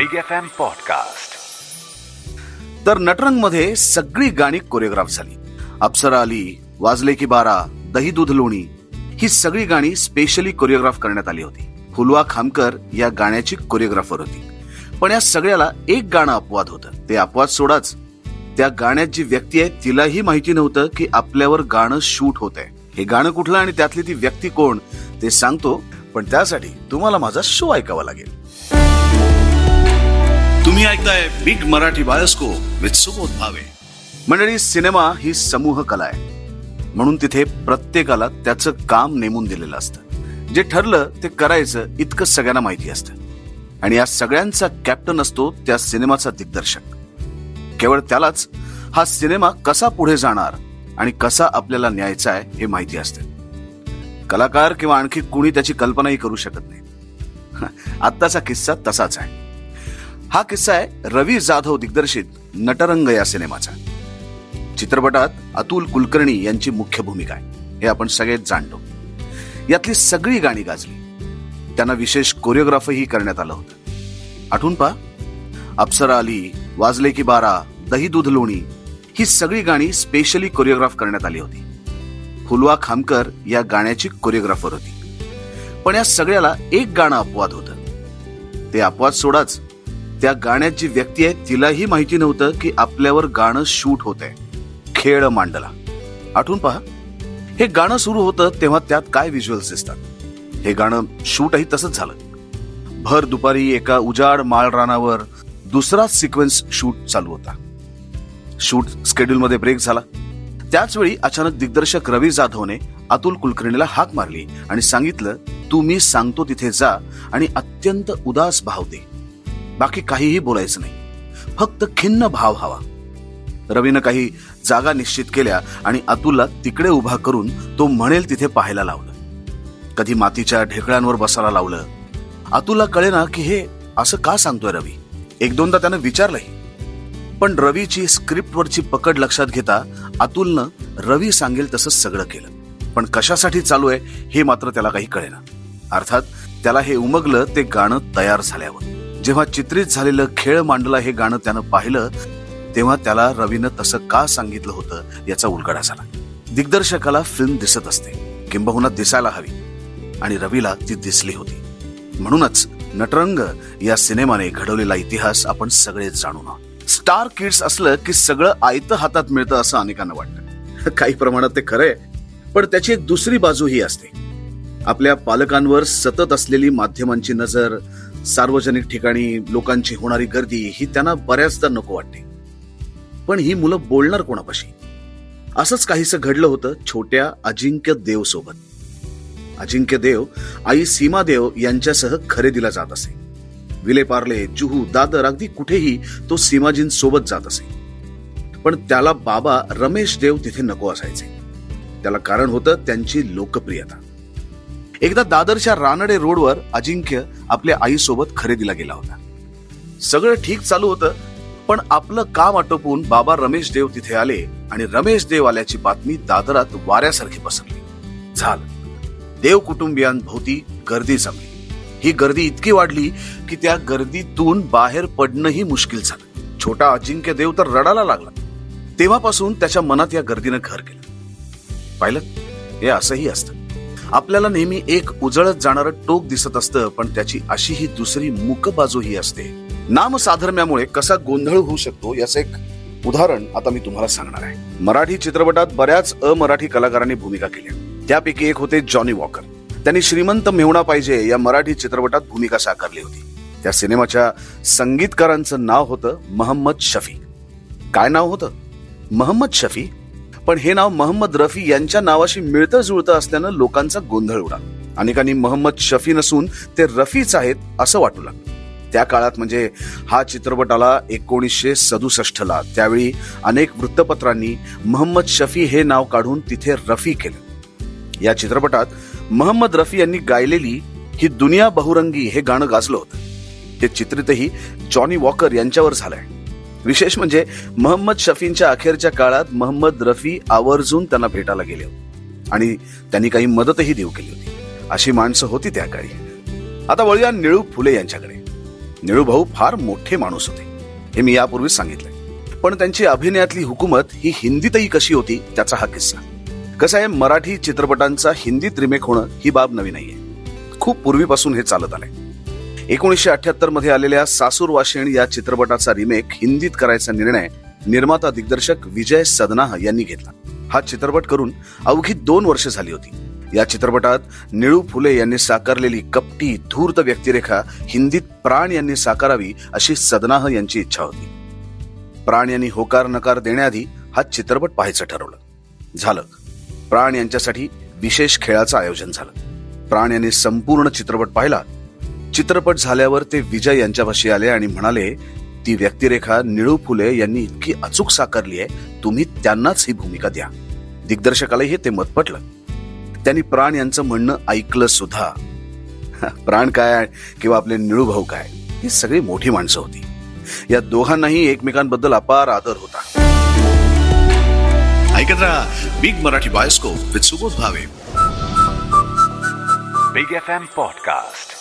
Big F M podcast तर नटरंगमध्ये सगळी गाणी कोरिओग्राफ झाली. अप्सरा अली वाजले की बारा दही दूध लोणी ही सगळी गाणी स्पेशली कोरिओग्राफ करण्यात आली होती. फुलवा खामकर या गाण्याची कोरिओग्राफर होती. पण या सगळ्याला एक गाणं अपवाद होतं. ते अपवाद सोडाच. त्या गाण्यात जी व्यक्ती आहे तिलाही माहिती नव्हतं की आपल्यावर गाणं शूट होत आहे. हे गाणं कुठलं आणि त्यातली ती व्यक्ती कोण ते सांगतो. पण त्यासाठी तुम्हाला माझा शो ऐकावा लागेल. तुम्ही ऐकताय big Marathi bioscope with Subodh Bhave. मंडळी सिनेमा ही समूह कला आहे. म्हणून तिथे प्रत्येकाला त्याचं काम नेमून दिलेलं असतं. जे ठरलं ते करायचं इतकं सगळ्यांना माहिती असतं. आणि या सगळ्यांचा कॅप्टन असतो त्या सिनेमाचा दिग्दर्शक. केवळ त्यालाच हा सिनेमा कसा पुढे जाणार आणि कसा आपल्याला न्यायचा आहे हे माहिती असतं. कलाकार किंवा आणखी कुणी त्याची कल्पनाही करू शकत नाही. आत्ताचा किस्सा तसाच आहे. हा किस्सा आहे रवी जाधव दिग्दर्शित नटरंग या सिनेमाचा. चित्रपटात अतुल कुलकर्णी यांची मुख्य भूमिका आहे. हे आपण सगळेच जाणतो. यातली सगळी गाणी गाजली. त्यांना विशेष कोरिओग्राफही करण्यात आलं होतं. आठवून पहा अप्सरा अली वाजले की बारा दही दूध लोणी ही सगळी गाणी स्पेशली कोरिओग्राफ करण्यात आली होती. फुलवा खामकर या गाण्याची कोरिओग्राफर होती. पण या सगळ्याला एक गाणं अपवाद होतं. ते अपवाद सोडाच त्या गाण्यात जी व्यक्ती आहे तिलाही माहिती नव्हतं की आपल्यावर गाणं शूट होत आहे खेळ मांडला. आठवून पहा हे गाणं सुरू होतं तेव्हा त्यात काय व्हिज्युअल्स दिसतात. हे गाणं शूटही तसंच झालं. भर दुपारी एका उजाड माळ रानावर दुसरा सिक्वेन्स शूट चालू होता. शूट स्केड्यूलमध्ये ब्रेक झाला. त्याच वेळी अचानक दिग्दर्शक रवी जाधवने अतुल कुलकर्णीला हाक मारली आणि सांगितलं तू मी सांगतो तिथे जा आणि अत्यंत उदास भाव दे. बाकी काहीही बोलायचं नाही. फक्त खिन्न भाव हवा. रवीनं काही जागा निश्चित केल्या आणि अतुलला तिकडे उभा करून तो म्हणेल तिथे पाहायला लावलं. कधी मातीच्या ढेकळ्यांवर बसायला लावलं. अतुलला कळेना की हे असं का सांगतोय रवी? एक दोनदा त्यानं विचारलंही. पण रवीची स्क्रिप्टवरची पकड लक्षात घेता अतुलनं रवी सांगेल तसं सगळं केलं. पण कशासाठी चालू आहे हे मात्र त्याला काही कळेना. अर्थात त्याला हे उमगलं ते गाणं तयार झाल्यावर. जेव्हा चित्रित झालेलं खेळ मांडला हे गाणं त्यानं पाहिलं तेव्हा त्याला रवीनं तसं का सांगितलं होतं याचा उलगडा झाला. दिग्दर्शकाला फिल्म दिसत असते किंबहुना दिसायला हवी. आणि रवीला ती दिसली होती. म्हणूनच नटरंग या सिनेमाने घडवलेला इतिहास आपण सगळेच जाणून आहोत. स्टार किड्स असलं की सगळं आयतं हातात मिळतं असं अनेकांना वाटतं. काही प्रमाणात ते खरंय पण त्याची एक दुसरी बाजूही असते. आपल्या पालकांवर सतत असलेली माध्यमांची नजर सार्वजनिक ठिकाणी लोकांची होणारी गर्दी ही त्यांना बऱ्याचदा नको वाटते. पण ही मुलं बोलणार कोणापाशी? असंच काहीसं घडलं होतं छोट्या अजिंक्य देव सोबत. अजिंक्य देव आई सीमा देव यांच्यासह खरेदीला जात असे. विले पार्ले जुहू दादर अगदी कुठेही तो सीमाजींसोबत जात असे. पण त्याला बाबा रमेश देव तिथे नको असायचे. त्याला कारण होतं त्यांची लोकप्रियता. एकदा दादरच्या रानडे रोडवर अजिंक्य आपल्या आईसोबत खरेदीला गेला होता. सगळं ठीक चालू होतं पण आपलं काम आटोपून बाबा रमेश देव तिथे आले आणि रमेश देव आल्याची बातमी दादरात वाऱ्यासारखी पसरली. झालं. देव कुटुंबियांभोवती गर्दी जमली. ही गर्दी इतकी वाढली की त्या गर्दीतून बाहेर पडणंही मुश्किल झालं. छोटा अजिंक्य देव तर रडायला लागला. तेव्हापासून त्याच्या मनात या गर्दीनं घर केलं पाहिलं? हे असंही असतं. आपल्याला नेहमी एक उजळत जाणारं टोक दिसत असतं पण त्याची अशी ही दुसरी मुक बाजूही असते. नामसाधर्म्यामुळे कसा गोंधळ होऊ शकतो याचं एक उदाहरण आता मी तुम्हाला सांगणार आहे. मराठी चित्रपटात बऱ्याच अमराठी कलाकारांनी भूमिका केल्या. त्यापैकी एक होते जॉनी वॉकर. त्यांनी श्रीमंत मेवणा पाहिजे या मराठी चित्रपटात भूमिका साकारली होती. त्या सिनेमाच्या संगीतकारांचं नाव होतं महम्मद शफी. काय नाव होतं? महम्मद शफी? पण हे नाव महम्मद रफी यांच्या नावाशी मिळतं जुळतं असल्यानं लोकांचा गोंधळ उडाला अनेकांनी महम्मद शफी नसून ते रफीच आहेत असं वाटू लागलं. त्या काळात म्हणजे हा चित्रपट आला एकोणीसशे सदुसष्ट ला त्यावेळी अनेक वृत्तपत्रांनी महम्मद शफी हे नाव काढून तिथे रफी केलं. या चित्रपटात महम्मद रफी यांनी गायलेली ही दुनिया बहुरंगी हे गाणं गाजलं होतं. ते चित्रितही जॉनी वॉकर यांच्यावर झालंय. विशेष म्हणजे महम्मद शफींच्या अखेरच्या काळात महम्मद रफी आवर्जून त्यांना भेटायला गेले होते. आणि त्यांनी काही मदतही देऊ केली होती. अशी माणसं होती त्या काळी. आता वळूया निळू फुले यांच्याकडे. निळूभाऊ फार मोठे माणूस होते. हे मी यापूर्वीच सांगितलंय. पण त्यांची अभिनयातली हुकूमत ही हिंदीतही कशी होती त्याचा हा किस्सा. कसं आहे मराठी चित्रपटांचा हिंदीत रिमेक होणं ही बाब नवी नाहीये. खूप पूर्वीपासून हे चालत आलंय. एकोणीसशे अठ्याहत्तरमध्ये आलेल्या सासूर वाशिण या चित्रपटाचा रिमेक हिंदीत करायचा निर्णय निर्माता दिग्दर्शक विजय सदनाह यांनी घेतला. हा चित्रपट करून अवघी दोन वर्ष झाली होती. या चित्रपटात निळू फुले यांनी साकारलेली कपटी धूर्त व्यक्तिरेखा हिंदीत प्राण यांनी साकारावी अशी सदनाह यांची इच्छा होती. प्राण यांनी होकार नकार देण्याआधी हा चित्रपट पाहायचं ठरवलं. झालं. प्राण यांच्यासाठी विशेष खेळाचं आयोजन झालं. प्राण यांनी संपूर्ण चित्रपट पाहिला. चित्रपट झाल्यावर ते विजय यांच्यापाशी आले आणि म्हणाले ती व्यक्तिरेखा निळू फुले यांनी इतकी अचूक साकारली आहे तुम्ही त्यांनाच ही भूमिका द्या. दिग्दर्शकालाही ते मत पटलं. त्यांनी प्राण यांचं म्हणणं ऐकलं सुद्धा. प्राण काय किंवा आपले निळू भाऊ काय ही सगळी मोठी माणसं होती. या दोघांनाही एकमेकांबद्दल अपार आदर होता. ऐकत राहा big Marathi bioscope with Subodh Bhave Big FM Podcast.